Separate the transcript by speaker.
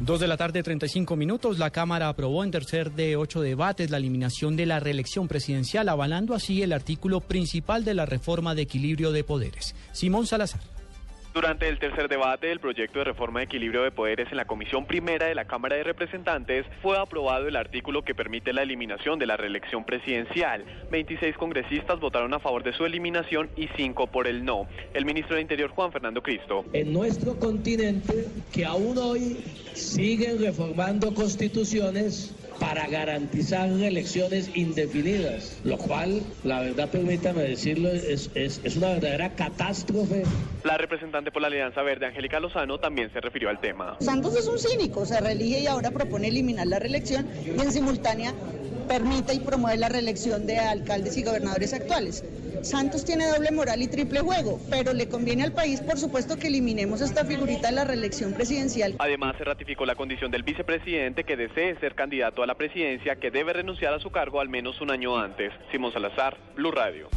Speaker 1: Dos de la tarde, 35 minutos. La Cámara aprobó en tercer de ocho debates la eliminación de la reelección presidencial, avalando así el artículo principal de la reforma de equilibrio de poderes. Simón Salazar.
Speaker 2: Durante el tercer debate del proyecto de reforma de equilibrio de poderes en la Comisión Primera de la Cámara de Representantes, fue aprobado el artículo que permite la eliminación de la reelección presidencial. 26 congresistas votaron a favor de su eliminación y 5 por el no. El ministro de Interior, Juan Fernando Cristo.
Speaker 3: En nuestro continente, que aún hoy siguen reformando constituciones para garantizar elecciones indefinidas, lo cual, la verdad, permítame decirlo, es, es, es, una verdadera catástrofe.
Speaker 2: La representante por la Alianza Verde, Angélica Lozano, también se refirió al tema.
Speaker 4: Santos es un cínico, se reelige y ahora propone eliminar la reelección y en simultánea permite y promueve la reelección de alcaldes y gobernadores actuales. Santos tiene doble moral y triple juego, pero le conviene al país, por supuesto, que eliminemos esta figurita de la reelección presidencial.
Speaker 2: Además, se ratificó la condición del vicepresidente que desee ser candidato a la presidencia, que debe renunciar a su cargo al menos un año antes. Simón Salazar, Blue Radio.